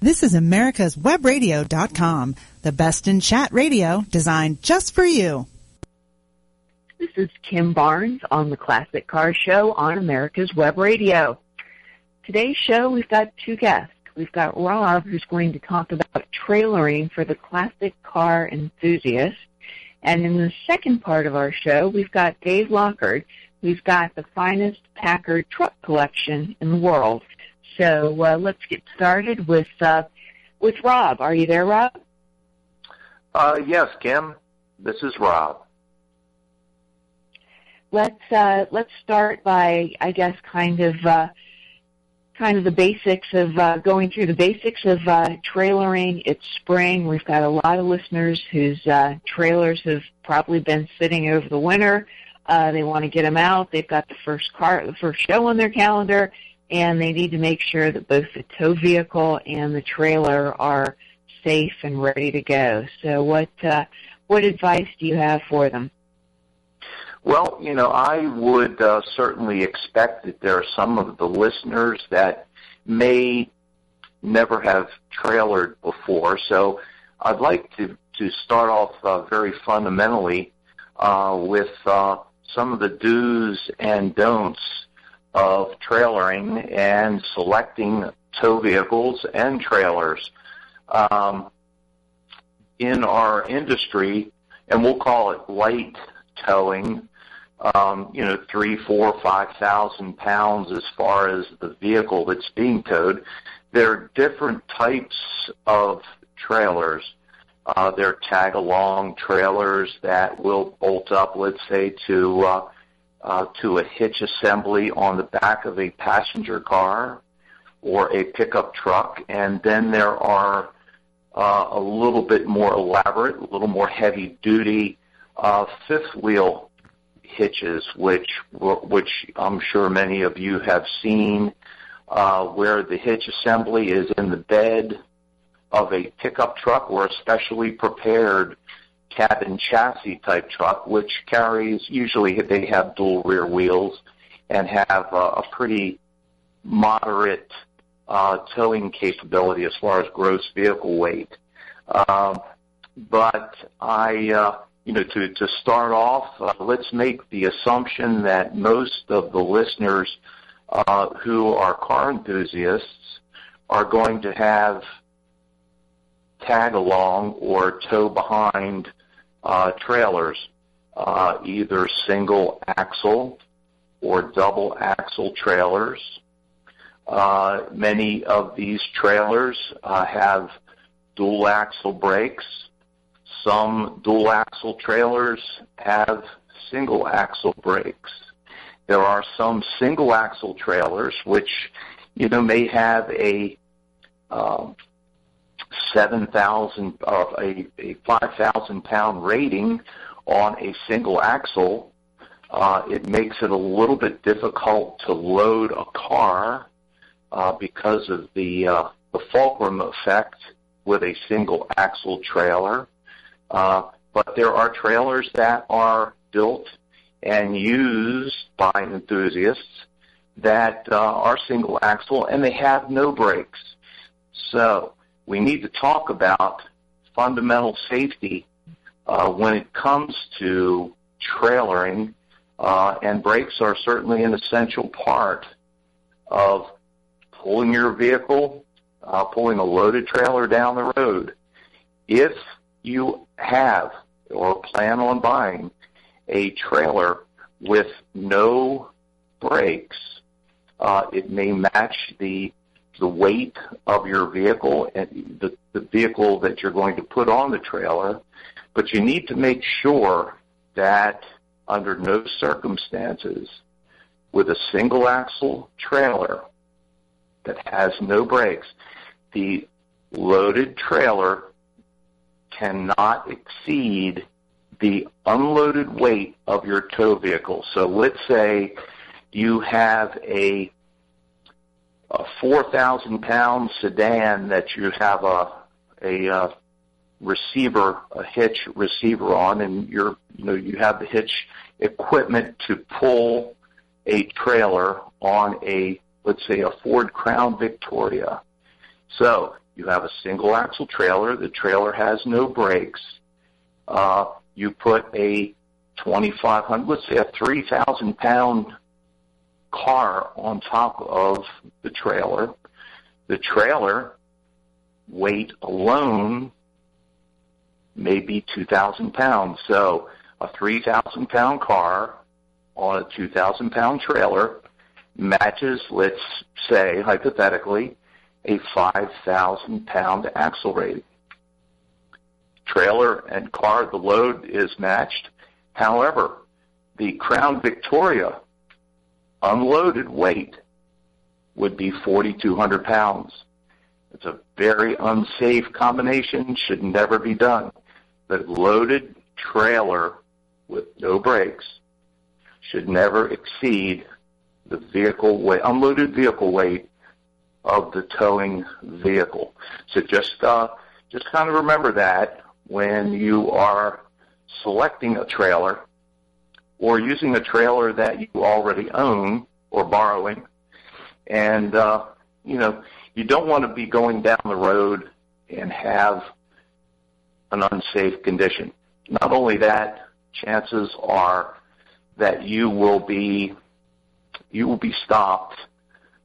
This is America's Webradio.com, the best in chat radio designed just for you. This is Kim Barnes on the Classic Car Show on America's Web Radio. Today's show, we've got two guests. We've got Rob, who's going to talk about trailering for the classic car enthusiast. And in the second part of our show, we've got Dave Lockard, who's got the finest Packard truck collection in the world. So uh, let's get started with uh, with Rob. Are you there, Rob? Uh, yes, Kim. This is Rob. Let's uh, let's start by, I guess, kind of uh, kind of the basics of uh, going through the basics of uh, trailering. It's spring. We've got a lot of listeners whose uh, trailers have probably been sitting over the winter. Uh, they want to get them out. They've got the first car, the first show on their calendar, and they need to make sure that both the tow vehicle and the trailer are safe and ready to go. So, what uh, what advice do you have for them? Well, you know, I would uh, certainly expect that there are some of the listeners that may never have trailered before. So I'd like to, to start off uh, very fundamentally uh, with uh, some of the do's and don'ts of trailering and selecting tow vehicles and trailers. Um, in our industry, and we'll call it light towing, um, you know, three, four, five thousand pounds as far as the vehicle that's being towed. There are different types of trailers. Uh, there are tag along trailers that will bolt up, let's say, to uh, uh, to a hitch assembly on the back of a passenger car or a pickup truck, and then there are uh, a little bit more elaborate, a little more heavy duty uh, fifth wheel hitches, which which I'm sure many of you have seen, uh, where the hitch assembly is in the bed of a pickup truck or a specially prepared cab and chassis type truck, which carries usually they have dual rear wheels and have a, a pretty moderate uh, towing capability as far as gross vehicle weight. Um, but I uh, you know, to, to start off, uh, let's make the assumption that most of the listeners uh, who are car enthusiasts are going to have tag along or tow behind uh, trailers, uh, either single axle or double axle trailers. Uh, many of these trailers uh, have dual axle brakes some dual axle trailers have single axle brakes. There are some single axle trailers which, you know, may have a um, 7,000 or uh, a, a 5,000 pound rating on a single axle. Uh, it makes it a little bit difficult to load a car uh, because of the uh, the fulcrum effect with a single axle trailer. Uh, but there are trailers that are built and used by enthusiasts that uh, are single axle and they have no brakes. So we need to talk about fundamental safety uh, when it comes to trailering, uh, and brakes are certainly an essential part of pulling your vehicle, uh, pulling a loaded trailer down the road. If you have or plan on buying a trailer with no brakes, uh, it may match the the weight of your vehicle and the, the vehicle that you're going to put on the trailer, but you need to make sure that under no circumstances with a single axle trailer that has no brakes, the loaded trailer cannot exceed the unloaded weight of your tow vehicle. So let's say you have a a 4,000 pound sedan that you have a a uh, receiver, a hitch receiver on, and you're you know you have the hitch equipment to pull a trailer on a let's say a Ford Crown Victoria. So you have a single axle trailer. The trailer has no brakes. Uh, you put a 2,500, let's say a 3,000 pound car on top of the trailer. The trailer weight alone may be 2,000 pounds. So a 3,000 pound car on a 2,000 pound trailer matches, let's say, hypothetically, a 5,000 pound axle rating. Trailer and car, the load is matched. However, the Crown Victoria unloaded weight would be 4,200 pounds. It's a very unsafe combination, should never be done. But loaded trailer with no brakes should never exceed the vehicle weight, unloaded vehicle weight of the towing vehicle. So just uh, just kind of remember that when you are selecting a trailer or using a trailer that you already own or borrowing, and uh, you know you don't want to be going down the road and have an unsafe condition. Not only that, chances are that you will be you will be stopped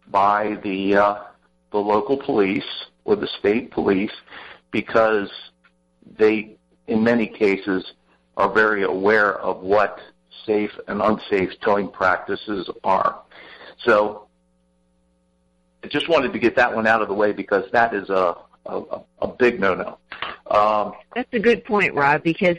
by the uh, the local police or the state police because they, in many cases, are very aware of what safe and unsafe towing practices are. So I just wanted to get that one out of the way because that is a, a, a big no-no. Um, That's a good point, Rob, because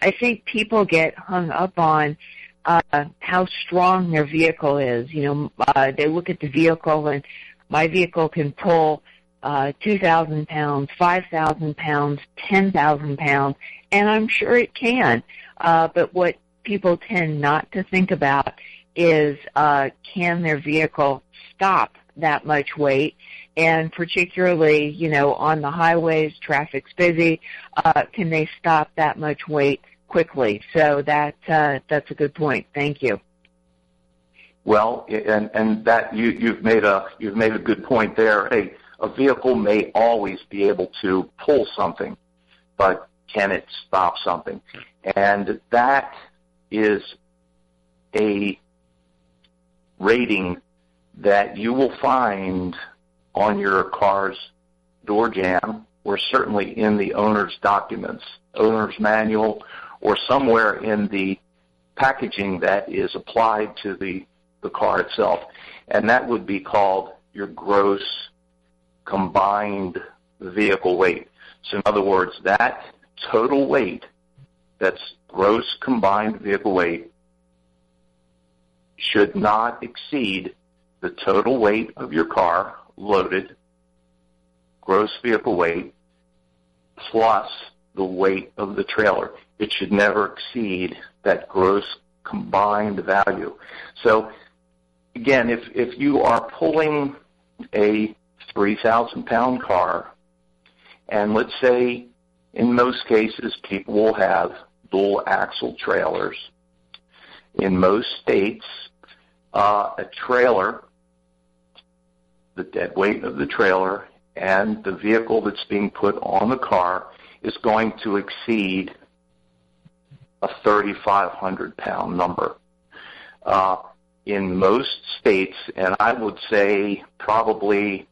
I think people get hung up on uh, how strong their vehicle is. You know, uh, they look at the vehicle and my vehicle can pull uh, 2,000 pounds, 5,000 pounds, 10,000 pounds, and I'm sure it can. Uh, but what people tend not to think about is uh, can their vehicle stop that much weight? And particularly, you know, on the highways, traffic's busy. Uh, can they stop that much weight quickly? So that uh, that's a good point. Thank you. Well, and and that you you've made a you've made a good point there. Hey, a vehicle may always be able to pull something, but can it stop something? And that is a rating that you will find on your car's door jamb or certainly in the owner's documents, owner's manual, or somewhere in the packaging that is applied to the, the car itself. And that would be called your gross combined vehicle weight. So in other words, that total weight, that's gross combined vehicle weight, should not exceed the total weight of your car loaded, gross vehicle weight, plus the weight of the trailer. It should never exceed that gross combined value. So again, if, if you are pulling a 3,000 pound car. And let's say in most cases people will have dual axle trailers. In most states, uh, a trailer, the dead weight of the trailer and the vehicle that's being put on the car is going to exceed a 3,500 pound number. Uh, in most states, and I would say probably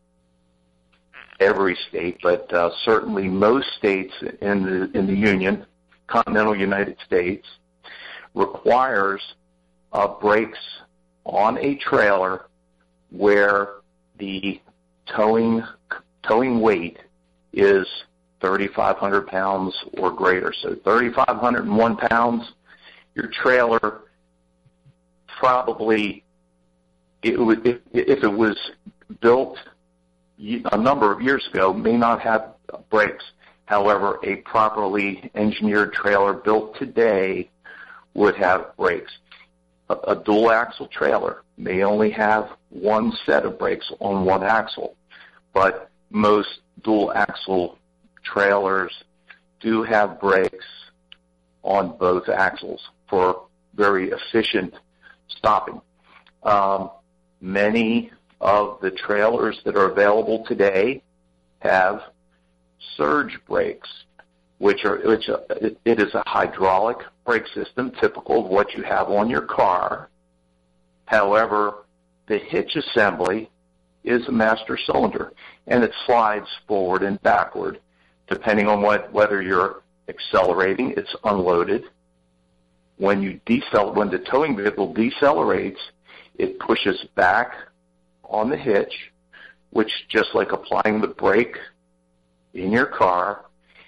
every state, but uh, certainly most states in the in the Union, continental United States, requires uh, brakes on a trailer where the towing towing weight is 3,500 pounds or greater. So 3,501 pounds, your trailer probably it would if, if it was built a number of years ago may not have brakes. However, a properly engineered trailer built today would have brakes. A, a dual axle trailer may only have one set of brakes on one axle, but most dual axle trailers do have brakes on both axles for very efficient stopping. Um, many of the trailers that are available today have surge brakes, which are which uh, it, it is a hydraulic brake system typical of what you have on your car. However, the hitch assembly is a master cylinder, and it slides forward and backward depending on what whether you're accelerating. It's unloaded. When you decel when the towing vehicle decelerates, it pushes back on the hitch, which just like applying the brake in your car,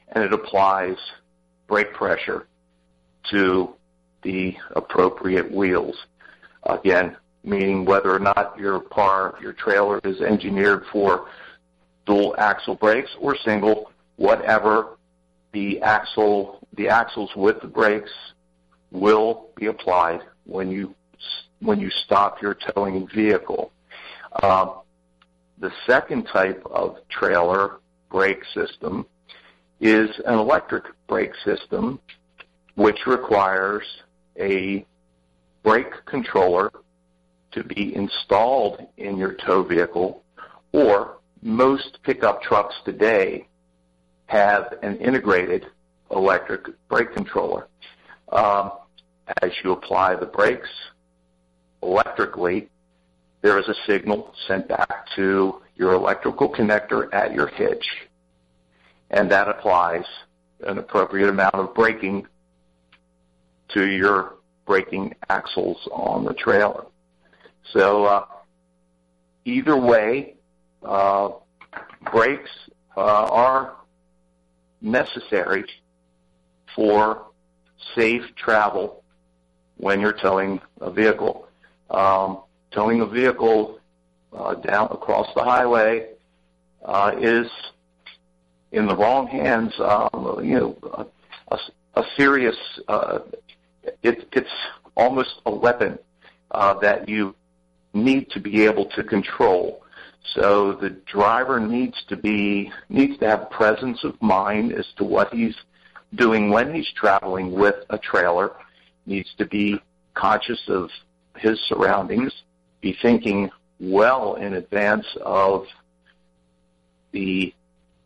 and it applies brake pressure to the appropriate wheels. Again, meaning whether or not your car, your trailer is engineered for dual axle brakes or single, whatever the axle, the axles with the brakes will be applied when you when you stop your towing vehicle. Uh, the second type of trailer brake system is an electric brake system, which requires a brake controller to be installed in your tow vehicle, or most pickup trucks today have an integrated electric brake controller. Um, as you apply the brakes electrically, there is a signal sent back to your electrical connector at your hitch, and that applies an appropriate amount of braking to your braking axles on the trailer. So uh, either way, uh, brakes uh, are necessary for safe travel when you're towing a vehicle. Um, towing a vehicle uh, down across the highway uh, is in the wrong hands. Um, you know, a, a serious. Uh, it, it's almost a weapon uh, that you need to be able to control. So the driver needs to be needs to have presence of mind as to what he's doing when he's traveling with a trailer. Needs to be conscious of his surroundings. Be thinking well in advance of the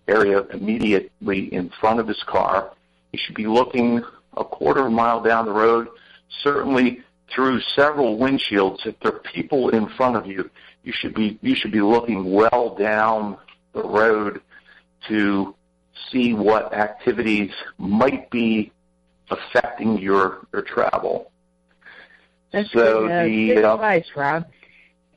area immediately in front of his car. He should be looking a quarter of a mile down the road, certainly through several windshields. If there are people in front of you, you should be you should be looking well down the road to see what activities might be affecting your your travel. That's so good, uh, the, good uh, advice, Rob.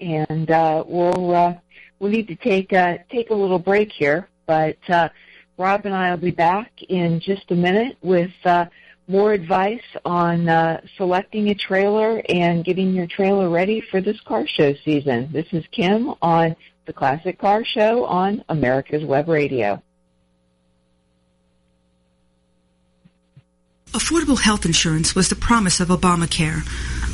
And uh, we'll uh, we'll need to take uh, take a little break here, but uh, Rob and I will be back in just a minute with. Uh, more advice on uh, selecting a trailer and getting your trailer ready for this car show season. This is Kim on the Classic Car Show on America's Web Radio. Affordable health insurance was the promise of Obamacare,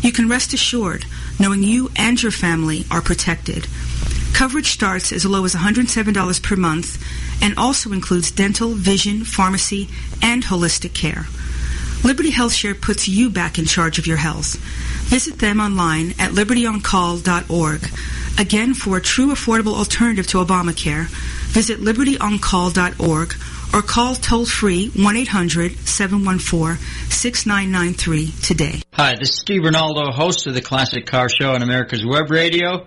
you can rest assured knowing you and your family are protected. Coverage starts as low as $107 per month and also includes dental, vision, pharmacy, and holistic care. Liberty HealthShare puts you back in charge of your health. Visit them online at libertyoncall.org. Again, for a true affordable alternative to Obamacare, visit libertyoncall.org or call toll-free 1-800-714-6993 today. Hi, this is Steve Rinaldo, host of the Classic Car Show on America's Web Radio.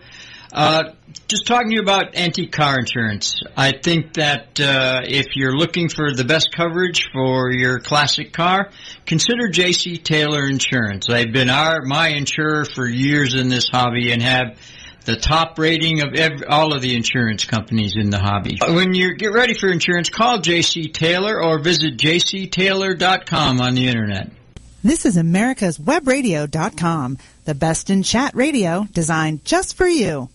Uh, just talking to you about antique car insurance. I think that uh, if you're looking for the best coverage for your classic car, consider J.C. Taylor Insurance. They've been our my insurer for years in this hobby and have the top rating of every, all of the insurance companies in the hobby. When you get ready for insurance, call J.C. Taylor or visit jctaylor.com on the internet. This is America's Webradio.com, the best in chat radio designed just for you.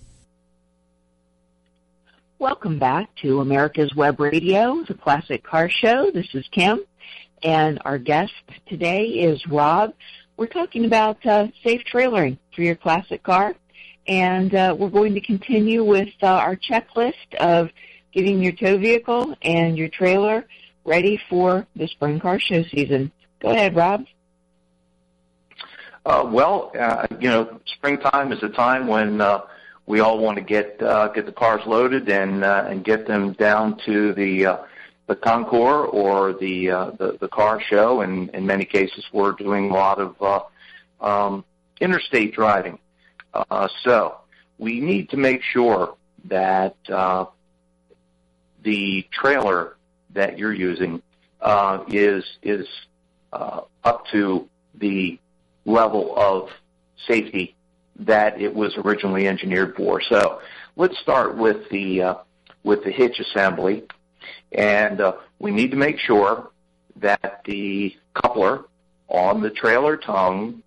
Welcome back to America's Web Radio, the Classic Car Show. This is Kim. and our guest today is Rob. We're talking about uh, safe trailering for your classic car, and uh, we're going to continue with uh, our checklist of getting your tow vehicle and your trailer ready for the spring car show season. Go ahead, Rob. Uh, well, uh, you know, springtime is a time when uh, we all want to get uh, get the cars loaded and uh, and get them down to the uh, the concours or the, uh, the the car show. And in many cases, we're doing a lot of uh, um, interstate driving. Uh, so we need to make sure that uh, the trailer that you're using uh, is is uh, up to the level of safety that it was originally engineered for. So let's start with the uh, with the hitch assembly, and uh, we need to make sure that the coupler on the trailer tongue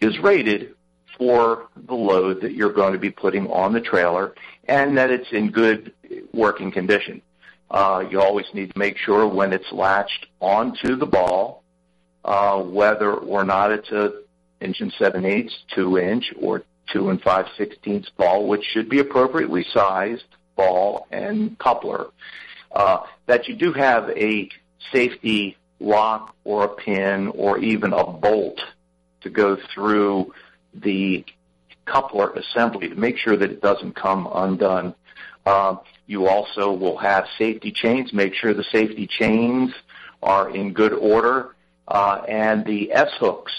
is rated for the load that you're going to be putting on the trailer and that it's in good working condition. Uh, you always need to make sure when it's latched onto the ball, uh, whether or not it's a inch and seven eighths, two inch, or two and five sixteenths ball, which should be appropriately sized ball and coupler. Uh, that you do have a safety lock or a pin or even a bolt to go through the coupler assembly to make sure that it doesn't come undone. Uh, you also will have safety chains. Make sure the safety chains are in good order. Uh, and the S-hooks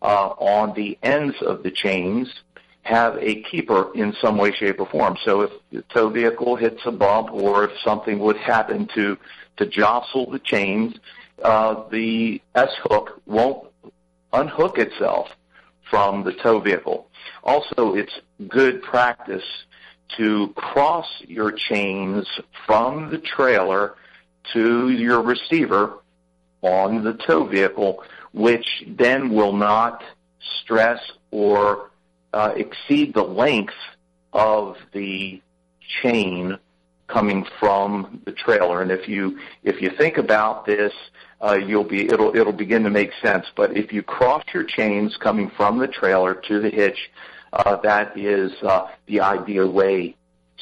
uh, on the ends of the chains have a keeper in some way, shape, or form. So if the tow vehicle hits a bump or if something would happen to, to jostle the chains, uh, the S-hook won't unhook itself from the tow vehicle. Also, it's good practice to cross your chains from the trailer to your receiver on the tow vehicle, which then will not stress or uh, exceed the length of the chain coming from the trailer. And if you if you think about this, uh, you'll be it'll it'll begin to make sense. But if you cross your chains coming from the trailer to the hitch, uh, that is uh, the ideal way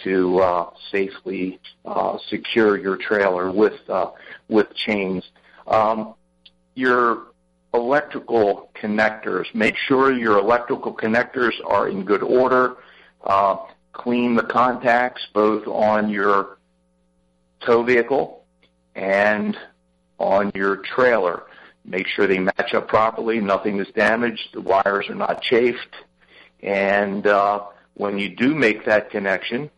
to uh, safely uh, secure your trailer with uh, with chains. Um, your electrical connectors. Make sure your electrical connectors are in good order. Uh, clean the contacts both on your tow vehicle and on your trailer. Make sure they match up properly. Nothing is damaged. The wires are not chafed. And uh, when you do make that connection,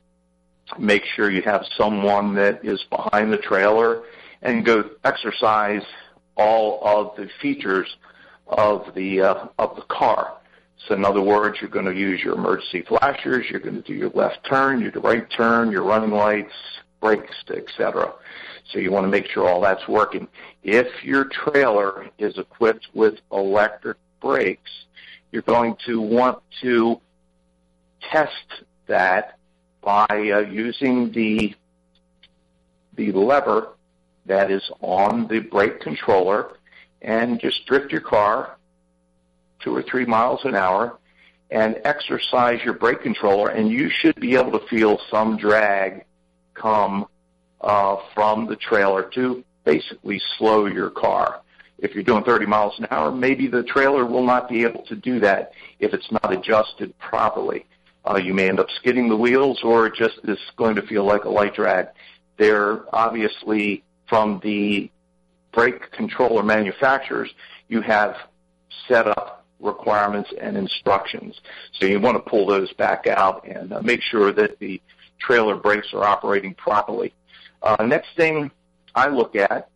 make sure you have someone that is behind the trailer and go exercise all of the features of the uh, of the car. So in other words, you're going to use your emergency flashers, you're going to do your left turn, your right turn, your running lights, brakes, etc. So you want to make sure all that's working. If your trailer is equipped with electric brakes, you're going to want to test that by uh, using the the lever that is on the brake controller and just drift your car two or three miles an hour and exercise your brake controller and you should be able to feel some drag come uh, from the trailer to basically slow your car. If you're doing 30 miles an hour, maybe the trailer will not be able to do that if it's not adjusted properly. Uh, you may end up skidding the wheels or it just is going to feel like a light drag. They're obviously from the brake controller manufacturers, you have set up requirements and instructions. So you want to pull those back out and uh, make sure that the trailer brakes are operating properly. Uh, next thing I look at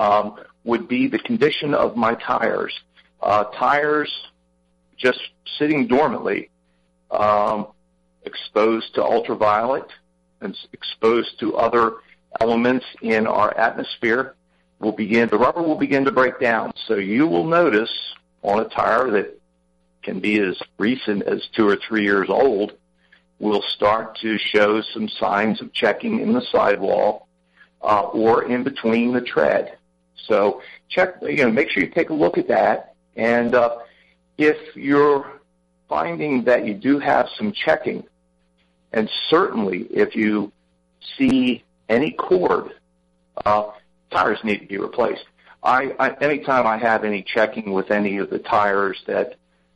um, would be the condition of my tires. Uh, tires just sitting dormantly, um, exposed to ultraviolet and exposed to other elements in our atmosphere will begin, the rubber will begin to break down. So you will notice on a tire that can be as recent as two or three years old, will start to show some signs of checking in the sidewall uh, or in between the tread. So check, you know, make sure you take a look at that. And uh, if you're finding that you do have some checking, and certainly if you see any cord, uh, tires need to be replaced. I, I anytime I have any checking with any of the tires that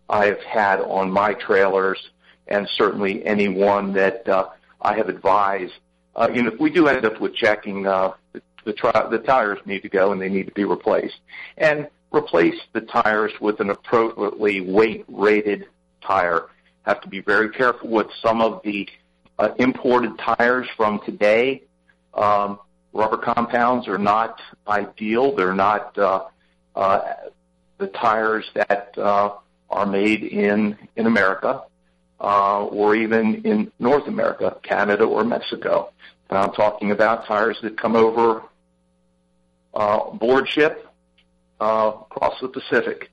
I've had on my trailers, and certainly any one that uh, I have advised, uh, you know, if we do end up with checking, uh, the the, tri- the tires need to go and they need to be replaced, and replace the tires with an appropriately weight rated tire. Have to be very careful with some of the uh, imported tires from today. Um, rubber compounds are not ideal. They're not uh, uh, the tires that uh, are made in in America uh, or even in North America, Canada or Mexico. I'm talking about tires that come over uh, board ship uh, across the Pacific.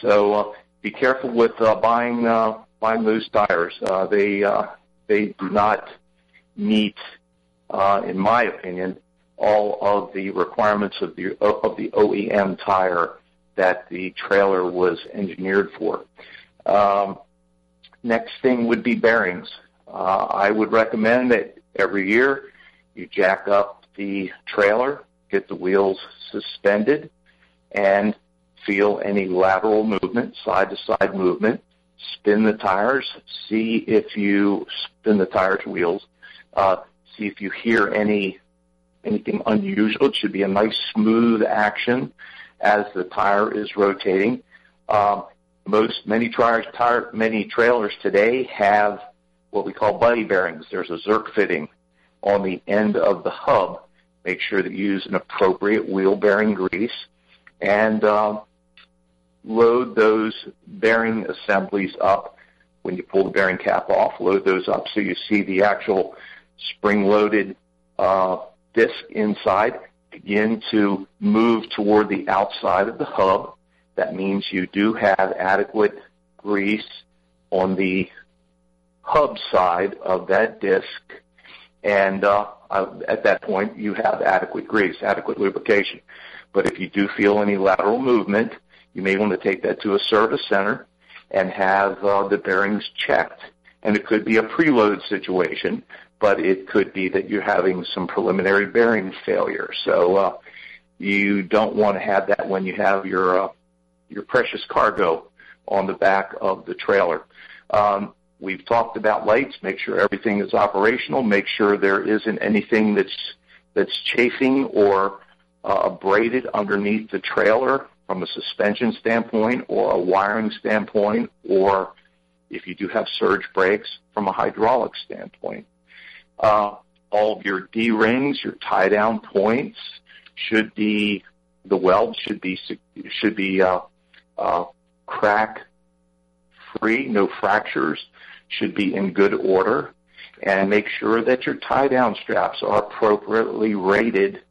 So uh, be careful with uh, buying uh, buying those tires. Uh, they uh, they do not meet, uh, in my opinion, all of the requirements of the of the OEM tire that the trailer was engineered for. Um, next thing would be bearings. Uh, I would recommend that every year you jack up the trailer, get the wheels suspended, and feel any lateral movement, side to side movement. Spin the tires, see if you spin the tires wheels, uh, see if you hear any anything unusual. It should be a nice smooth action as the tire is rotating. Um, most many tires, tire, many trailers today have what we call buddy bearings. There's a Zerk fitting on the end of the hub. Make sure that you use an appropriate wheel bearing grease and uh, load those bearing assemblies up when you pull the bearing cap off. Load those up so you see the actual spring-loaded uh, disc inside begin to move toward the outside of the hub. That means you do have adequate grease on the hub side of that disc, and uh, at that point you have adequate grease, adequate lubrication. But if you do feel any lateral movement, you may want to take that to a service center and have uh, the bearings checked. And it could be a preload situation but it could be that you're having some preliminary bearing failure. So uh, you don't want to have that when you have your uh, your precious cargo on the back of the trailer. Um, we've talked about lights. Make sure everything is operational. Make sure there isn't anything that's that's chafing or uh, abraded underneath the trailer from a suspension standpoint or a wiring standpoint, or if you do have surge brakes from a hydraulic standpoint. Uh, all of your D rings, your tie down points should be the weld should be should be uh, uh, crack free, no fractures, should be in good order, and make sure that your tie down straps are appropriately rated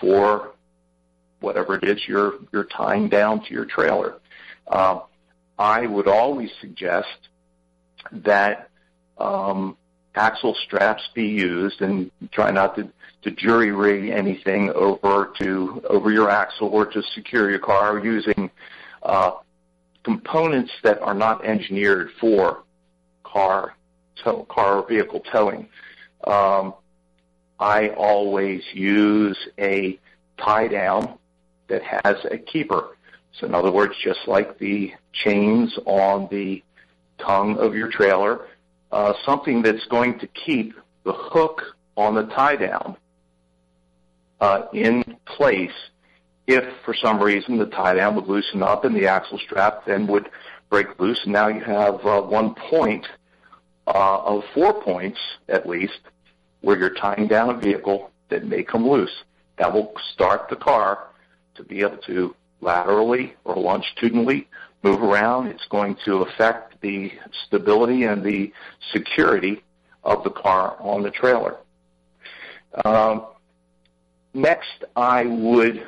for whatever it is you're you're tying down to your trailer. Uh, I would always suggest that um, axle straps be used and try not to, to jury rig anything over to over your axle or to secure your car using uh, components that are not engineered for car tow, car or vehicle towing. Um, I always use a tie down that has a keeper. So in other words, just like the chains on the tongue of your trailer, uh, something that's going to keep the hook on the tie down uh, in place if for some reason the tie down would loosen up and the axle strap then would break loose and now you have uh, one point uh, of four points at least where you're tying down a vehicle that may come loose. That will start the car to be able to laterally or longitudinally move around. It's going to affect the stability and the security of the car on the trailer. Um, next, I would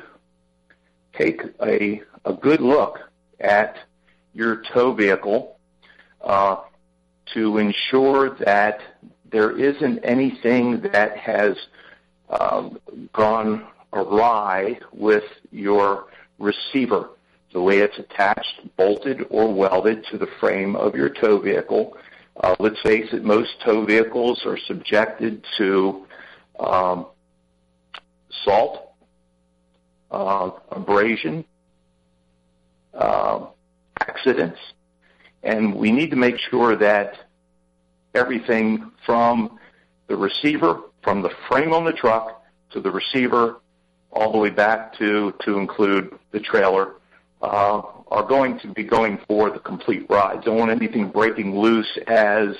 take a, a good look at your tow vehicle uh, to ensure that there isn't anything that has um, gone awry with your receiver, the way it's attached, bolted, or welded to the frame of your tow vehicle. Uh, let's face it, most tow vehicles are subjected to um, salt, uh, abrasion, uh, accidents, and we need to make sure that everything from the receiver, from the frame on the truck to the receiver, all the way back to to include the trailer, uh, are going to be going for the complete ride. Don't want anything breaking loose as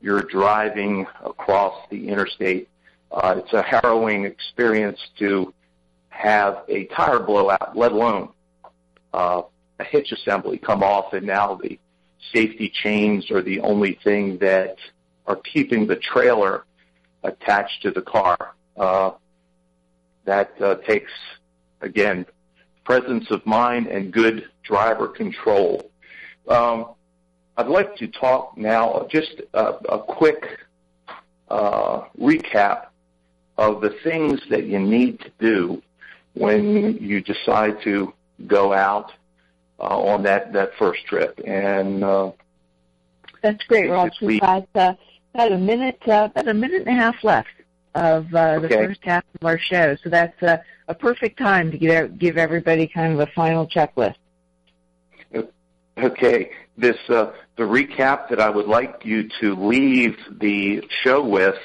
you're driving across the interstate. Uh, it's a harrowing experience to have a tire blowout, let alone uh, a hitch assembly come off, and now the safety chains are the only thing that are keeping the trailer attached to the car. Uh, that uh, takes, again, presence of mind and good driver control. Um, I'd like to talk now just a, a quick uh, recap of the things that you need to do when you decide to go out uh, on that, that first trip. And uh, that's great, Ross. We've got uh, about a minute, uh, about a minute and a half left of uh, the okay. first half of our show. So that's uh, a perfect time to give, give everybody kind of a final checklist. Okay, this uh, the recap that I would like you to leave the show with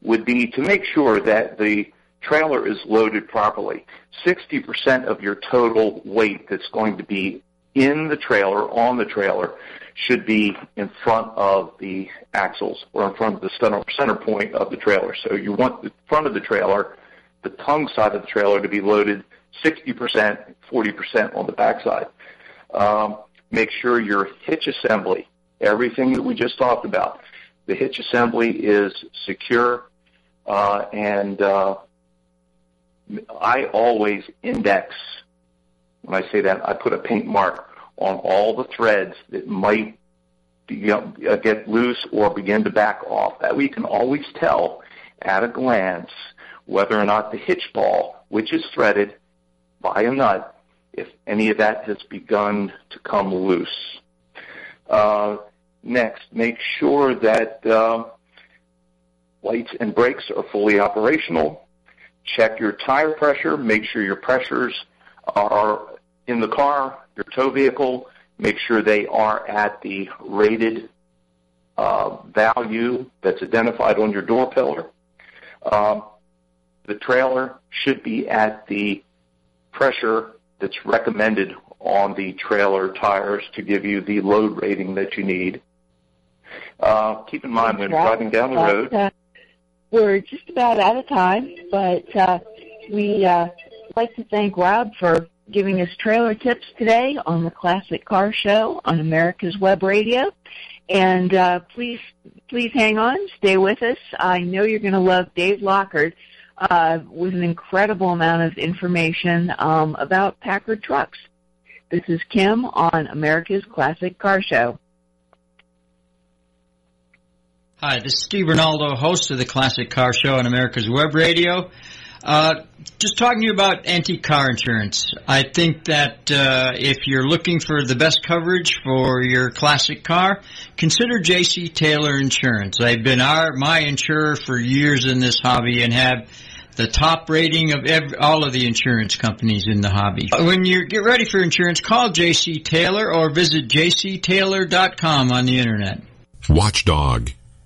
would be to make sure that the trailer is loaded properly. 60% of your total weight that's going to be in the trailer, on the trailer, should be in front of the axles or in front of the center, point of the trailer. So you want the front of the trailer, the tongue side of the trailer to be loaded 60%, 40% on the backside. Um, make sure your hitch assembly, everything that we just talked about, the hitch assembly is secure uh, and uh, I always index, when I say that, I put a paint mark on all the threads that might you know, get loose or begin to back off. That we can always tell at a glance whether or not the hitch ball, which is threaded by a nut, if any of that has begun to come loose. Uh, next, make sure that uh, lights and brakes are fully operational. Check your tire pressure. Make sure your pressures are in the car, your tow vehicle. Make sure they are at the rated uh, value that's identified on your door pillar. Um, the trailer should be at the pressure that's recommended on the trailer tires to give you the load rating that you need. Uh, keep in mind when driving down the road. We're just about out of time, but uh, we uh, like to thank Rob for giving us trailer tips today on the Classic Car Show on America's Web Radio. And uh, please, please hang on, stay with us. I know you're going to love Dave Lockard uh, with an incredible amount of information um, about Packard trucks. This is Kim on America's Classic Car Show. Hi, this is Steve Rinaldo, host of the Classic Car Show on America's Web Radio. Uh, just talking to you about antique car insurance. I think that uh, if you're looking for the best coverage for your classic car, consider J.C. Taylor Insurance. They've been our my insurer for years in this hobby and have the top rating of every, all of the insurance companies in the hobby. When you get ready for insurance, call J.C. Taylor or visit jctaylor.com on the internet. Watchdog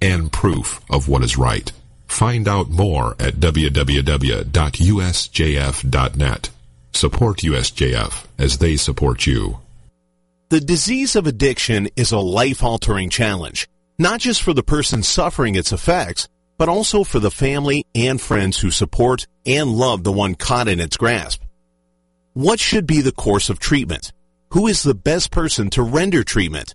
and proof of what is right. Find out more at www.usjf.net. Support USJF as they support you. The disease of addiction is a life-altering challenge, not just for the person suffering its effects, but also for the family and friends who support and love the one caught in its grasp. What should be the course of treatment? Who is the best person to render treatment?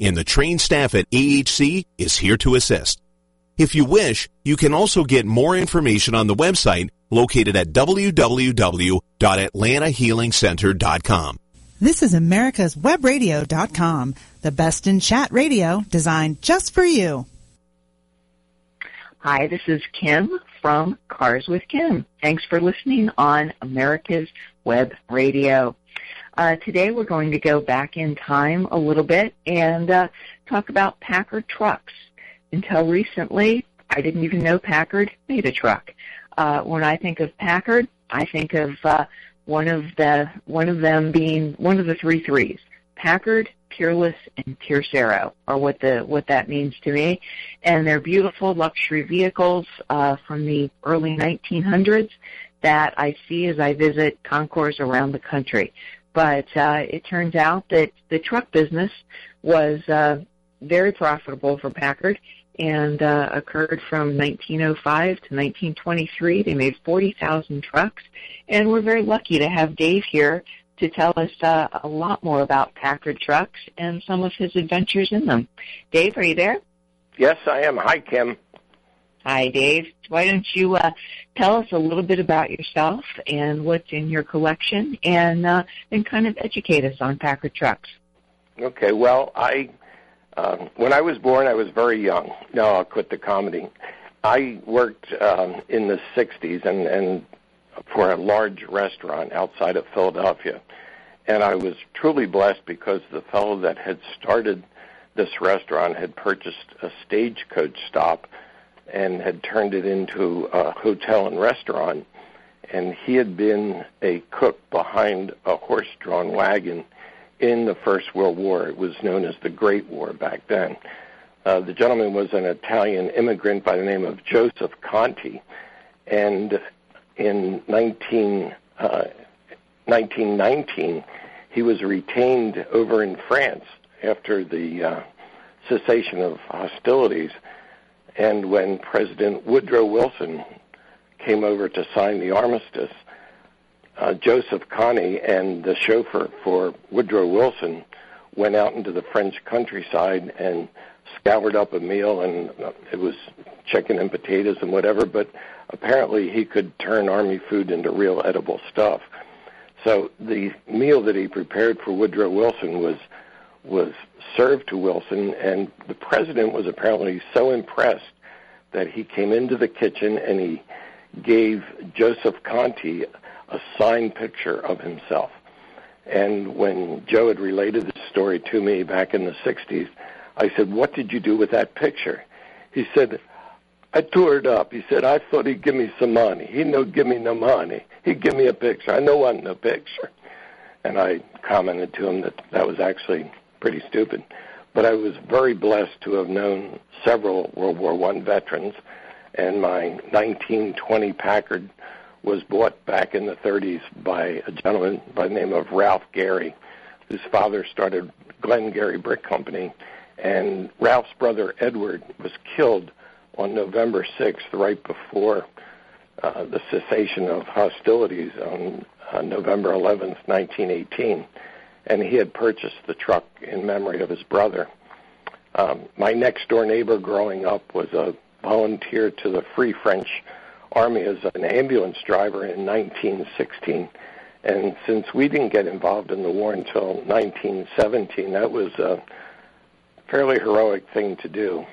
and the trained staff at AHC is here to assist. If you wish, you can also get more information on the website located at www.atlantahealingcenter.com. This is America's Webradio.com, the best in chat radio designed just for you. Hi, this is Kim from Cars with Kim. Thanks for listening on America's Web Radio. Uh, today we're going to go back in time a little bit and uh, talk about Packard trucks. Until recently, I didn't even know Packard made a truck. Uh, when I think of Packard, I think of uh, one of the one of them being one of the three threes: Packard, Peerless, and Pierce Arrow, are what the what that means to me. And they're beautiful luxury vehicles uh, from the early 1900s that I see as I visit concours around the country. But uh, it turns out that the truck business was uh, very profitable for Packard and uh, occurred from 1905 to 1923. They made 40,000 trucks, and we're very lucky to have Dave here to tell us uh, a lot more about Packard trucks and some of his adventures in them. Dave, are you there? Yes, I am. Hi, Kim. Hi, Dave. Why don't you uh, tell us a little bit about yourself and what's in your collection, and uh, kind of educate us on Packard trucks. Okay. Well, I um, when I was born, I was very young. No, I'll quit the comedy. I worked um, in the '60s and and for a large restaurant outside of Philadelphia, and I was truly blessed because the fellow that had started this restaurant had purchased a stagecoach stop and had turned it into a hotel and restaurant. And he had been a cook behind a horse drawn wagon in the First World War. It was known as the Great War back then. Uh, the gentleman was an Italian immigrant by the name of Joseph Conti. And in 19, uh, 1919, he was retained over in France after the uh, cessation of hostilities and when President Woodrow Wilson came over to sign the armistice, uh, Joseph Conti and the chauffeur for Woodrow Wilson went out into the French countryside and scoured up a meal, and uh, it was chicken and potatoes and whatever. But apparently, he could turn army food into real edible stuff. So the meal that he prepared for Woodrow Wilson was was served to Wilson, and the president was apparently so impressed that he came into the kitchen and he gave Joseph Conti a signed picture of himself. And when Joe had related this story to me back in the 60s, I said, What did you do with that picture? He said, I tore it up. He said, I thought he'd give me some money. He no give me no money. He'd give me a picture. I know want no picture. And I commented to him that that was actually pretty stupid. But I was very blessed to have known several World War One veterans, and my 1920 Packard was bought back in the 30s by a gentleman by the name of Ralph Gary, whose father started Glen-Gery Brick Company, and Ralph's brother Edward was killed on November 6th, right before uh, the cessation of hostilities on uh, November 11th, 1918 and he had purchased the truck in memory of his brother. Um, my next door neighbor growing up was a volunteer to the Free French Army as an ambulance driver in 1916. And since we didn't get involved in the war until 1917, that was a fairly heroic thing to do.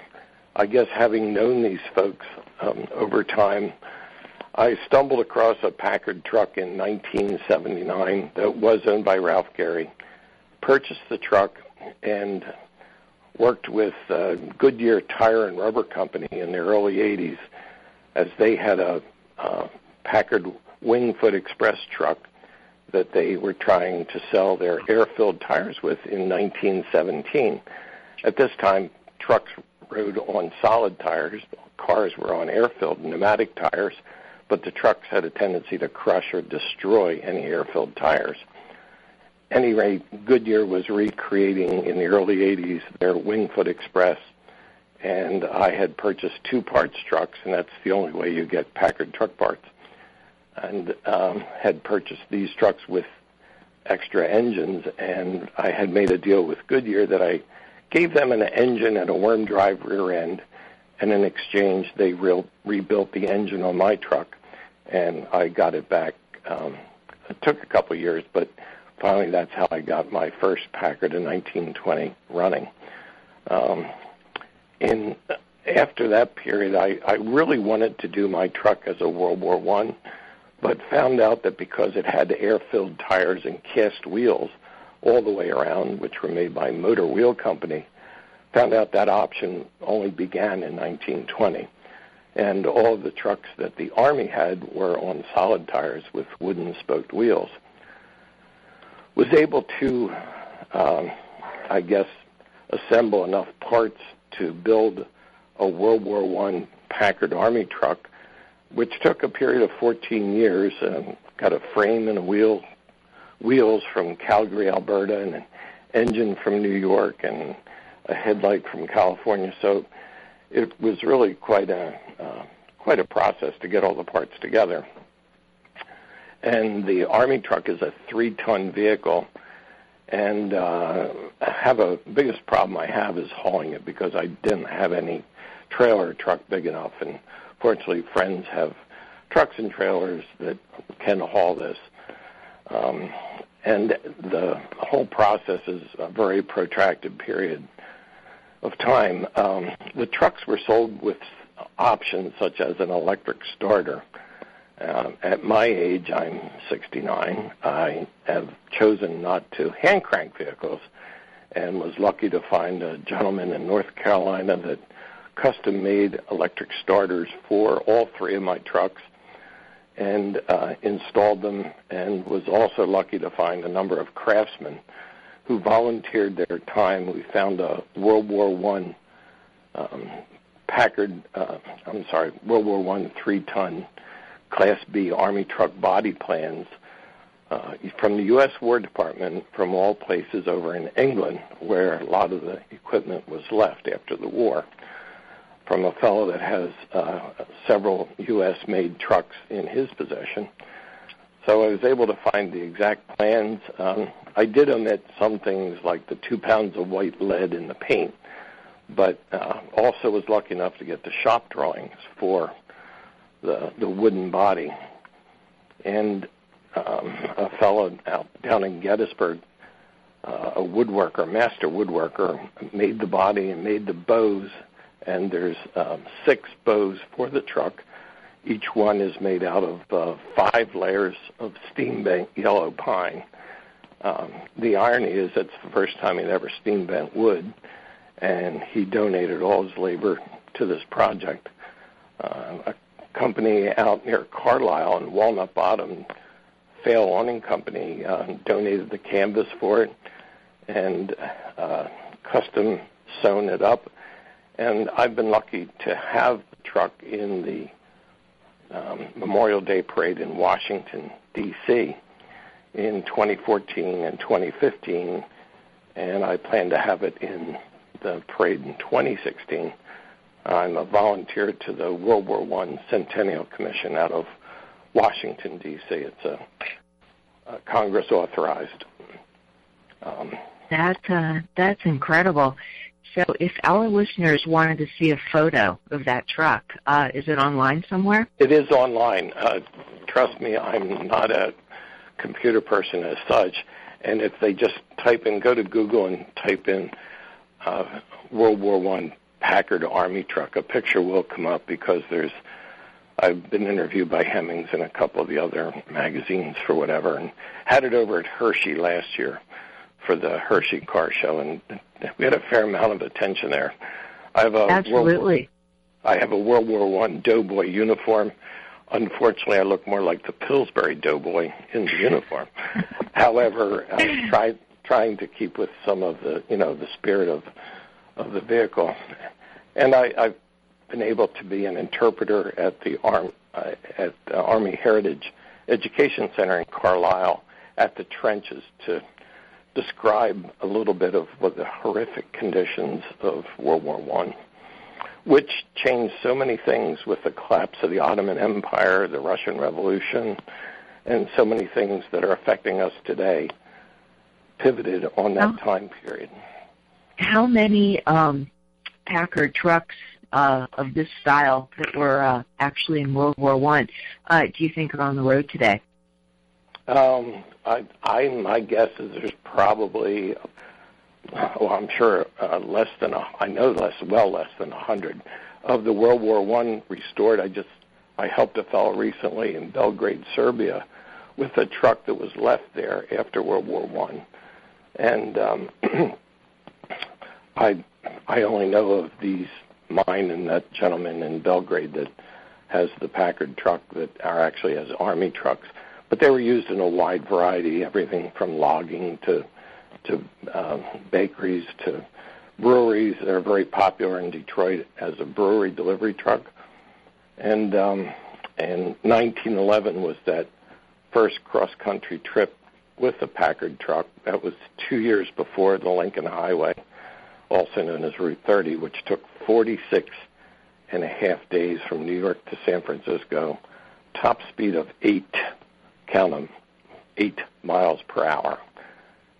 I guess having known these folks um, over time, I stumbled across a Packard truck in 1979 that was owned by Ralph Gary purchased the truck and worked with uh, Goodyear Tire and Rubber Company in the early 80s as they had a uh, Packard Wingfoot Express truck that they were trying to sell their air-filled tires with in 1917. At this time, trucks rode on solid tires, cars were on air-filled pneumatic tires, but the trucks had a tendency to crush or destroy any air-filled tires. Any rate, Goodyear was recreating in the early 80s their Wingfoot Express, and I had purchased two parts trucks, and that's the only way you get Packard truck parts and um, had purchased these trucks with extra engines, and I had made a deal with Goodyear that I gave them an engine and a worm drive rear end, and in exchange they re- rebuilt the engine on my truck, and I got it back. Um, it took a couple years, but finally that's how I got my first Packard in 1920 running. Um, in after that period, I, I really wanted to do my truck as a World War One but found out that because it had air-filled tires and cast wheels all the way around, which were made by Motor Wheel Company, found out that option only began in 1920. And all the trucks that the Army had were on solid tires with wooden spoked wheels. Was able to, um, I guess, assemble enough parts to build a World War One Packard Army truck which took a period of 14 years. Um, got a frame and a wheel, wheels from Calgary, Alberta, and an engine from New York, and a headlight from California. So it was really quite a uh, quite a process to get all the parts together. And the Army truck is a three-ton vehicle, and uh, have a biggest problem I have is hauling it because I didn't have any trailer truck big enough and fortunately, friends have trucks and trailers that can haul this. Um, and the whole process is a very protracted period of time. Um, the trucks were sold with options such as an electric starter. Uh, at my age, I'm 69. I have chosen not to hand crank vehicles and was lucky to find a gentleman in North Carolina that custom made electric starters for all three of my trucks and uh, installed them and was also lucky to find a number of craftsmen who volunteered their time. We found a World War One um, Packard, uh, I'm sorry, World War One three-ton Class B Army truck body plans uh, from the U.S. War Department from all places over in England, where a lot of the equipment was left after the war from a fellow that has uh, several U.S. made trucks in his possession. So I was able to find the exact plans. Um, I did omit some things like the two pounds of white lead in the paint, but uh, also was lucky enough to get the shop drawings for the the wooden body. And um, a fellow out down in Gettysburg, uh, a woodworker, master woodworker, made the body and made the bows and there's um, six bows for the truck. Each one is made out of uh, five layers of steam bent yellow pine. Um, the irony is it's the first time he'd ever steam bent wood, and he donated all his labor to this project. Uh, a company out near Carlisle in Walnut Bottom, Fail Awning Company, uh, donated the canvas for it and uh, custom sewn it up and I've been lucky to have the truck in the um, Memorial Day Parade in Washington, D.C. in 2014 and 2015, and I plan to have it in the parade in 2016. I'm a volunteer to the World War One Centennial Commission out of Washington, D.C. It's a, a Congress authorized. Um, that uh, that's incredible. So if our listeners wanted to see a photo of that truck, uh, is it online somewhere? It is online. Uh, trust me, I'm not a computer person as such. And if they just type in, go to Google and type in uh, World War One Packard Army truck, a picture will come up because there's. I've been interviewed by Hemmings and a couple of the other magazines for whatever, and had it over at Hershey last year for the Hershey Car Show, and we had a fair amount of attention there. I have a absolutely. World, I have a World War One doughboy uniform unfortunately, I look more like the Pillsbury Doughboy in the uniform. However, I tried trying to keep with some of the you know the spirit of of the vehicle, and I, I've been able to be an interpreter at the Arm uh, at the Army Heritage Education Center in Carlisle at the trenches to describe a little bit of what the horrific conditions of World War One, which changed so many things with the collapse of the Ottoman Empire, the Russian Revolution, and so many things that are affecting us today pivoted on that time period. How many um, Packard trucks uh, of this style that were uh, actually in World War One uh, do you think are on the road today? Um, I, I, my guess is there's probably, well, I'm sure uh, less than a, I know less, well less than a hundred of the World War One restored. I just, I helped a fellow recently in Belgrade, Serbia, with a truck that was left there after World War One, and um, I, I only know of these mine and that gentleman in Belgrade that has the Packard truck that are actually has army trucks but they were used in a wide variety, everything from logging to to um, bakeries to breweries. They're very popular in Detroit as a brewery delivery truck. And um, and 1911 was that first cross country trip with the Packard truck. That was two years before the Lincoln Highway, also known as Route 30, which took 46 and a half days from New York to San Francisco, top speed of eight count them, eight miles per hour.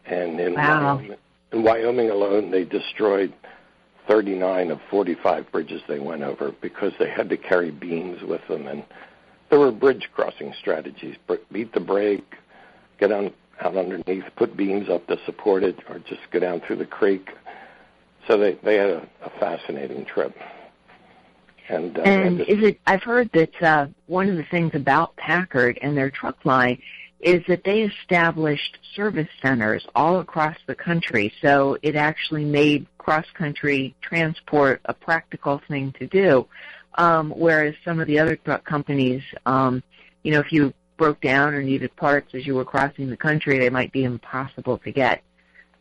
And in, wow. Wyoming, in Wyoming alone, they destroyed 39 of 45 bridges they went over because they had to carry beams with them. And there were bridge crossing strategies beat the brake, get on, out underneath, put beams up to support it, or just go down through the creek. So they, they had a, a fascinating trip. And, uh, and is it? I've heard that uh, one of the things about Packard and their truck line is that they established service centers all across the country. So it actually made cross country transport a practical thing to do. Um, whereas some of the other truck companies, um, you know, if you broke down or needed parts as you were crossing the country, they might be impossible to get.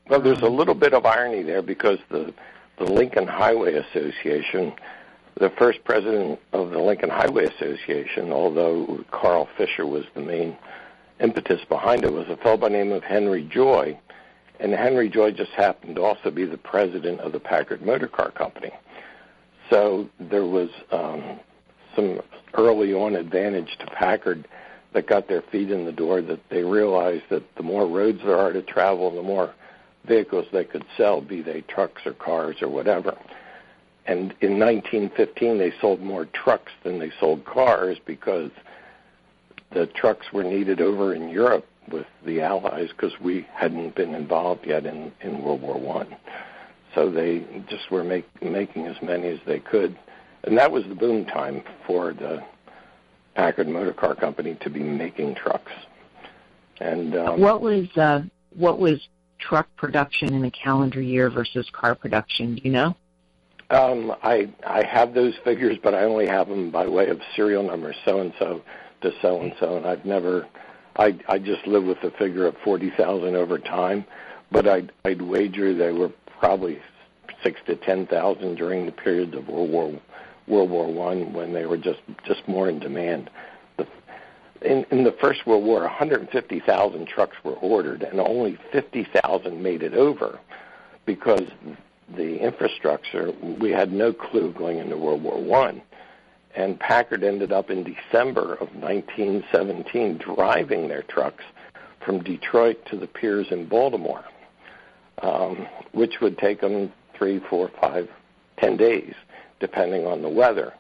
Well, there's a little bit of irony there because the the Lincoln Highway Association the first president of the Lincoln Highway Association, although Carl Fisher was the main impetus behind it, was a fellow by the name of Henry Joy. And Henry Joy just happened to also be the president of the Packard Motor Car Company. So there was um, some early on advantage to Packard that got their feet in the door that they realized that the more roads there are to travel, the more vehicles they could sell, be they trucks or cars or whatever. And in 1915, they sold more trucks than they sold cars because the trucks were needed over in Europe with the Allies because we hadn't been involved yet in, in World War One. So they just were make, making as many as they could, and that was the boom time for the Packard Motor Car Company to be making trucks. And um, what was uh, what was truck production in a calendar year versus car production? Do you know? Um, I I have those figures, but I only have them by way of serial number so and so to so and so, and I've never. I I just live with the figure of forty thousand over time, but I'd I'd wager they were probably six to ten thousand during the periods of World War World War One when they were just just more in demand. In in the First World War, 150,000 trucks were ordered, and only 50,000 made it over because the infrastructure, we had no clue going into World War One. And Packard ended up in December of 1917 driving their trucks from Detroit to the piers in Baltimore, um, which would take them three, four, five, ten days, depending on the weather.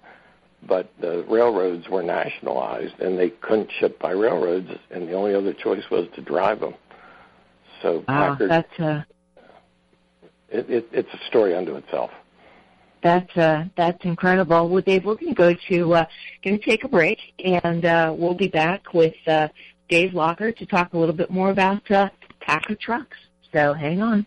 But the railroads were nationalized, and they couldn't ship by railroads, and the only other choice was to drive them. So wow, Packard, that's uh, it, it, it's a story unto itself. That's uh, that's incredible. Well, Dave, we're going to go to uh, going to take a break, and uh, we'll be back with uh, Dave Lockard to talk a little bit more about uh, Packard trucks. So hang on.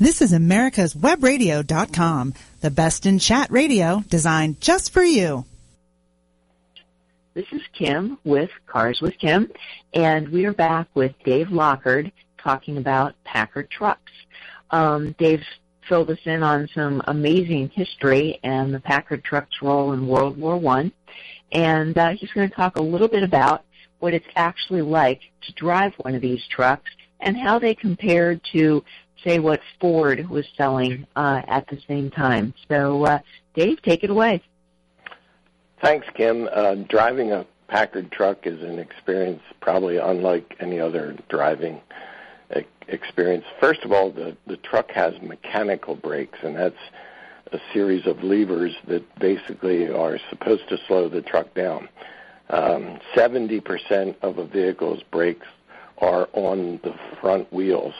This is America's Webradio.com, the best in chat radio designed just for you. This is Kim with Cars with Kim, and we are back with Dave Lockard talking about Packard trucks. Um, Dave's filled us in on some amazing history and the Packard truck's role in World War One, and uh, he's going to talk a little bit about what it's actually like to drive one of these trucks and how they compared to say what Ford was selling uh, at the same time. So, uh, Dave, take it away. Thanks, Kim. Uh, driving a Packard truck is an experience probably unlike any other driving experience. First of all, the, the truck has mechanical brakes, and that's a series of levers that basically are supposed to slow the truck down. Um, 70% of a vehicle's brakes are on the front wheels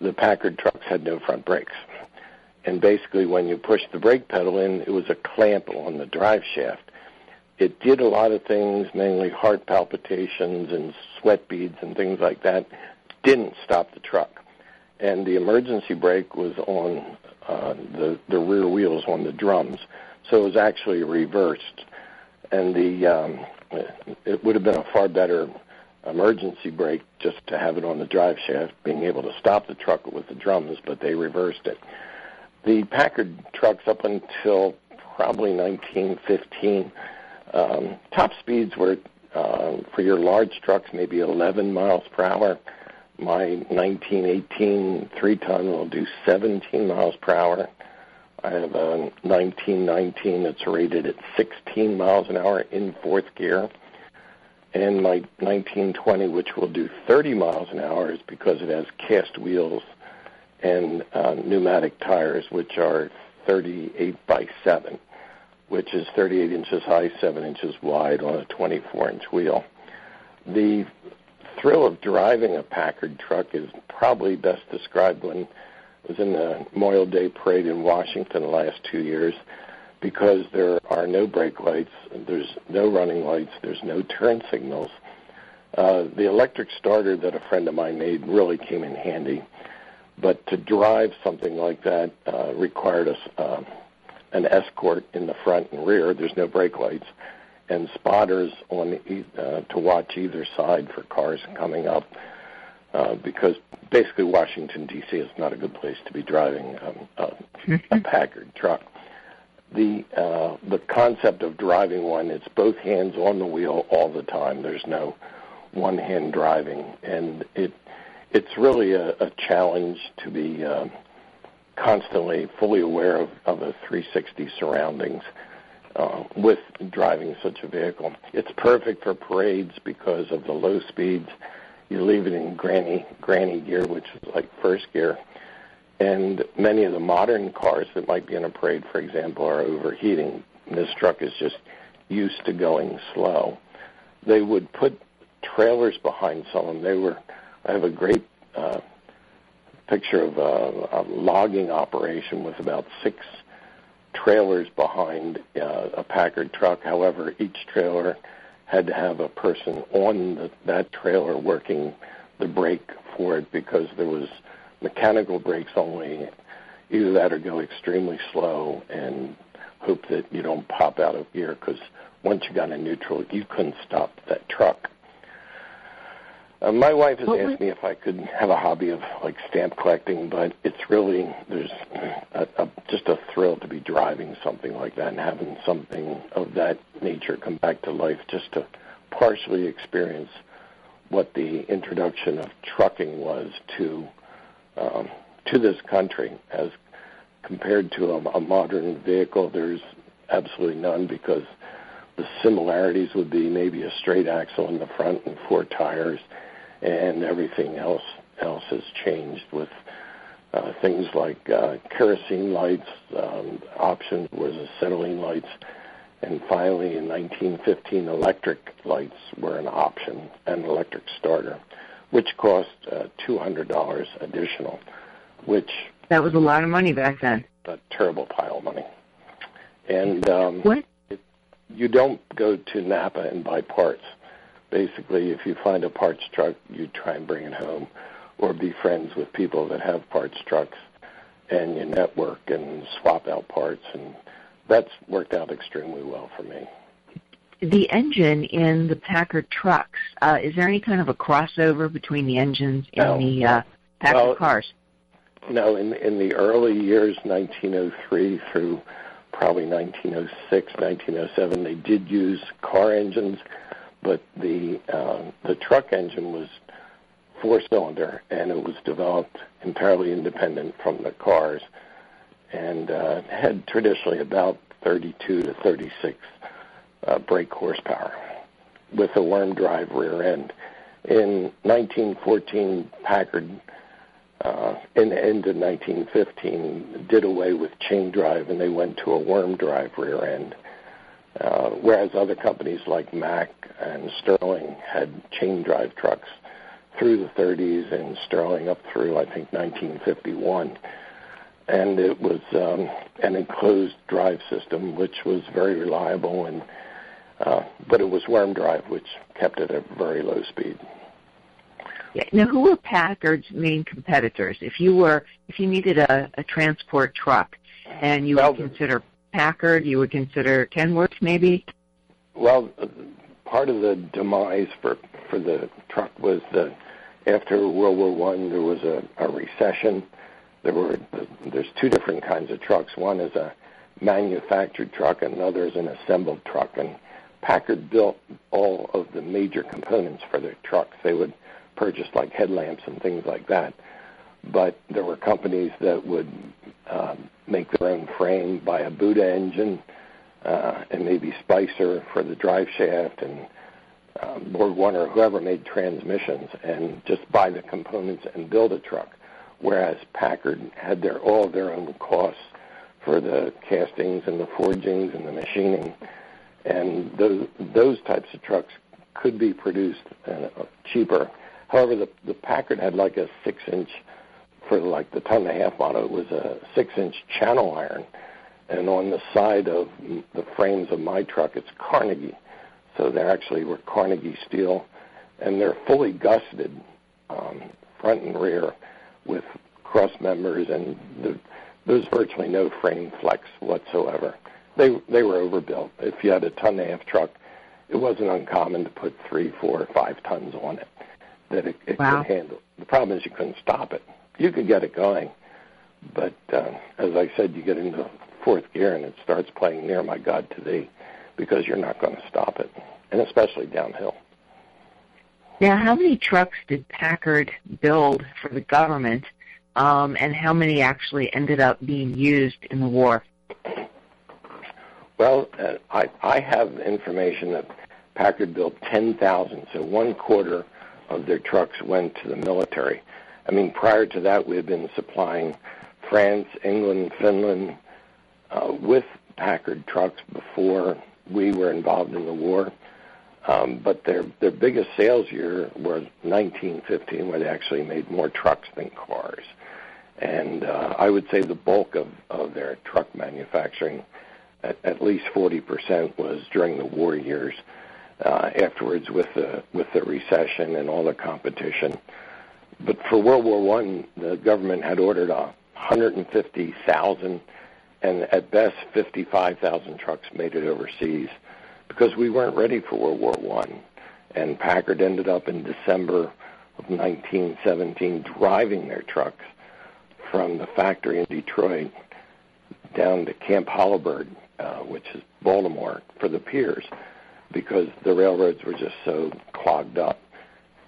the Packard trucks had no front brakes. And basically, when you pushed the brake pedal in, it was a clamp on the drive shaft. It did a lot of things, mainly heart palpitations and sweat beads and things like that. Didn't stop the truck. And the emergency brake was on uh, the the rear wheels on the drums, so it was actually reversed. And the um, it would have been a far better emergency brake just to have it on the drive shaft, being able to stop the truck with the drums, but they reversed it. The Packard trucks up until probably 1915, um, top speeds were uh, for your large trucks maybe 11 miles per hour. My 1918 three ton will do 17 miles per hour. I have a 1919 that's rated at 16 miles an hour in fourth gear and my 1920, which will do 30 miles an hour, is because it has cast wheels and uh, pneumatic tires, which are 38 by 7, which is 38 inches high, 7 inches wide on a 24 inch wheel. The thrill of driving a Packard truck is probably best described when I was in the Memorial Day Parade in Washington the last two years because there are no brake lights, there's no running lights, there's no turn signals. Uh, the electric starter that a friend of mine made really came in handy, but to drive something like that uh, required us uh, an escort in the front and rear. There's no brake lights, and spotters on the, uh, to watch either side for cars coming up. Uh, because basically Washington D.C. is not a good place to be driving um, a, a Packard truck the uh, the concept of driving one it's both hands on the wheel all the time. There's no one hand driving. And it it's really a, a challenge to be uh, constantly fully aware of, of a 360 surroundings uh, with driving such a vehicle. It's perfect for parades because of the low speeds. You leave it in granny granny gear which is like first gear and many of the modern cars that might be in a parade, for example, are overheating. This truck is just used to going slow. They would put trailers behind some of them. They were. I have a great uh, picture of a, a logging operation with about six trailers behind uh, a Packard truck. However, each trailer had to have a person on the, that trailer working the brake for it because there was mechanical brakes only. Either that or go extremely slow and hope that you don't pop out of gear because once you got in neutral, you couldn't stop that truck. Uh, my wife has asked me if I could have a hobby of like stamp collecting, but it's really there's a, a, just a thrill to be driving something like that and having something of that nature come back to life, just to partially experience what the introduction of trucking was to um, to this country as compared to a, a modern vehicle. There's absolutely none because the similarities would be maybe a straight axle in the front and four tires, and everything else else has changed with uh, things like uh, kerosene lights. Um, option was acetylene lights, and finally in 1915, electric lights were an option, an electric starter, which cost uh, $200 additional, which That was a lot of money back then. a terrible pile of money. And um, What? you don't go to Napa and buy parts. Basically, if you find a parts truck, you try and bring it home, or be friends with people that have parts trucks, and you network and swap out parts, and that's worked out extremely well for me. The engine in the Packard trucks, uh, is there any kind of a crossover between the engines in No. the uh, Packard Well, cars? No, in in the early years, 1903 through probably 1906, 1907, they did use car engines, but the uh, the truck engine was four cylinder, and it was developed entirely independent from the cars, and uh, had traditionally about 32 to 36 uh, brake horsepower, with a worm drive rear end. In 1914, Packard uh, in the end of 1915 did away with chain drive and they went to a worm drive rear end. Uh, whereas other companies like Mack and Sterling had chain drive trucks through the 30s and Sterling up through I think 1951. And it was um, an enclosed drive system which was very reliable and uh, but it was worm drive which kept it at very low speed. Yeah. Now, who were Packard's main competitors? If you were, if you needed a, a transport truck, and you Well, would consider Packard, you would consider Kenworth, maybe. Well, part of the demise for for the truck was that after World War One, there was a, a recession. There were there's two different kinds of trucks. One is a manufactured truck, and another is an assembled truck. And Packard built all of the major components for their trucks. They would purchase like headlamps and things like that. But there were companies that would um, make their own frame, buy a Buda engine, uh, and maybe Spicer for the drive shaft, and uh, Borg Warner, whoever made transmissions, and just buy the components and build a truck. Whereas Packard had their all their own costs for the castings and the forgings and the machining, and those those types of trucks could be produced uh, cheaper. However, the the Packard had like a six inch for like the ton and a half model. It was a six inch channel iron, and on the side of the frames of my truck, it's Carnegie. So they actually were Carnegie steel, and they're fully gusseted um, front and rear with cross members, and the, there's virtually no frame flex whatsoever. They they were overbuilt. If you had a ton and a half truck, it wasn't uncommon to put three, four, five tons on it that it, it Wow. could handle. The problem is you couldn't stop it. You could get it going, but uh, as I said, you get into fourth gear and it starts playing near my God to thee because you're not going to stop it, and especially downhill. Now, how many trucks did Packard build for the government, um, and how many actually ended up being used in the war? Well, uh, I I have information that Packard built 10,000, so one quarter of their trucks went to the military. I mean, prior to that, we had been supplying France, England, Finland uh, with Packard trucks before we were involved in the war. Um, but their their biggest sales year was 1915, where they actually made more trucks than cars. And uh, I would say the bulk of, of their truck manufacturing, at, at least 40%, was during the war years. Uh, afterwards, with the with the recession and all the competition. But for World War One, the government had ordered a 150,000, and at best 55,000 trucks made it overseas because we weren't ready for World War One. And Packard ended up in December of 1917 driving their trucks from the factory in Detroit down to Camp Holabird, uh, which is Baltimore, for the piers because the railroads were just so clogged up.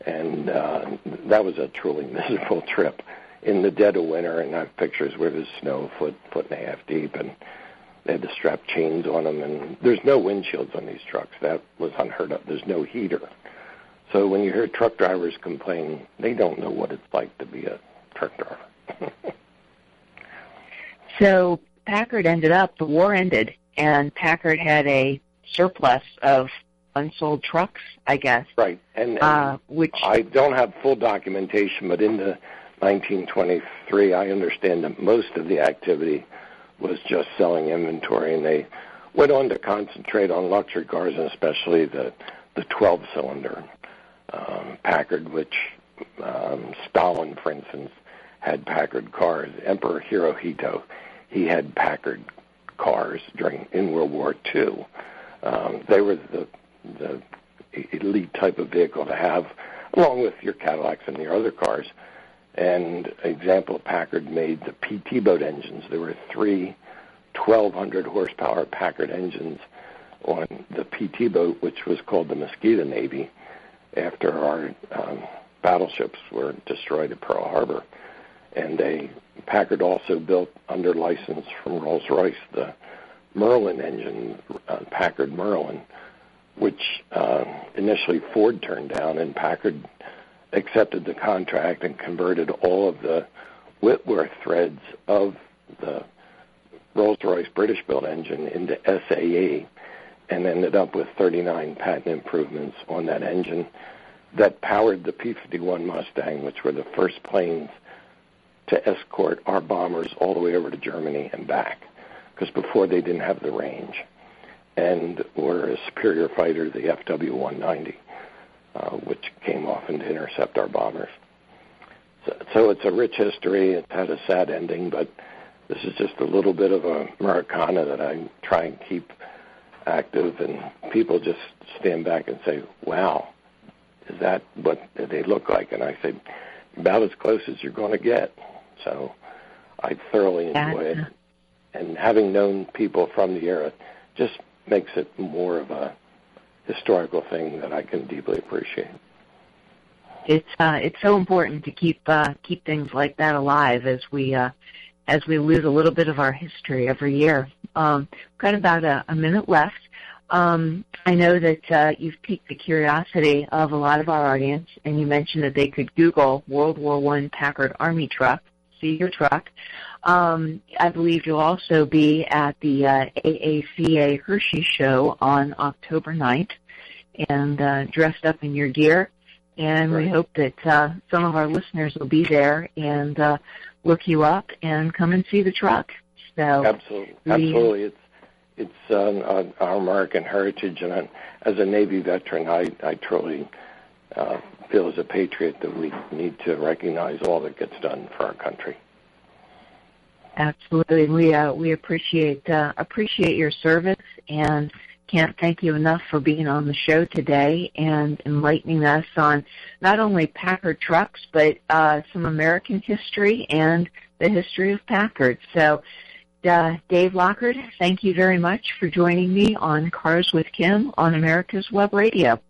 And uh, that was a truly miserable trip in the dead of winter. And I have pictures where there's snow foot, foot and a half deep, and they had to strap chains on them. And there's no windshields on these trucks. That was unheard of. There's no heater. So when you hear truck drivers complain, they don't know what it's like to be a truck driver. so Packard ended up, the war ended, and Packard had a surplus of unsold trucks, I guess. Right, and, and uh, which I don't have full documentation, but in the 1923, I understand that most of the activity was just selling inventory, and they went on to concentrate on luxury cars, and especially the the 12-cylinder um, Packard, which um, Stalin, for instance, had Packard cars. Emperor Hirohito, he had Packard cars during in World War II. Um, they were the the elite type of vehicle to have, along with your Cadillacs and your other cars. And example, Packard made the PT boat engines. There were three 1,200 horsepower Packard engines on the PT boat, which was called the Mosquito Navy, after our um, battleships were destroyed at Pearl Harbor. And they Packard also built under license from Rolls-Royce the Merlin engine, uh, Packard Merlin, which uh, initially Ford turned down, and Packard accepted the contract and converted all of the Whitworth threads of the Rolls-Royce British-built engine into SAE, and ended up with 39 patent improvements on that engine that powered the P-51 Mustang, which were the first planes to escort our bombers all the way over to Germany and back because before they didn't have the range and were a superior fighter, the FW-190, uh, which came often to intercept our bombers. So, so it's a rich history. It had a sad ending, but this is just a little bit of a Americana that I try and keep active, and people just stand back and say, "Wow, is that what they look like?" And I say, "About as close as you're going to get." So I thoroughly enjoy it and having known people from the era just makes it more of a historical thing that I can deeply appreciate. It's uh, it's so important to keep uh, keep things like that alive as we uh, as we lose a little bit of our history every year. Um, we've got about a, a minute left. Um, I know that uh, you've piqued the curiosity of a lot of our audience, and you mentioned that they could Google World War One Packard Army truck, see your truck. Um, I believe you'll also be at the uh, AACA Hershey show on October 9th and uh, dressed up in your gear. And right. we hope that uh, some of our listeners will be there and uh, look you up and come and see the truck. So absolutely, we, absolutely, it's it's uh, our American heritage, and I, as a Navy veteran, I I truly uh, feel as a patriot that we need to recognize all that gets done for our country. Absolutely, we uh, we appreciate uh, appreciate your service and can't thank you enough for being on the show today and enlightening us on not only Packard trucks but uh, some American history and the history of Packard. So, uh, Dave Lockard, thank you very much for joining me on Cars with Kim on America's Web Radio.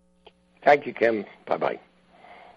Thank you, Kim. Bye bye.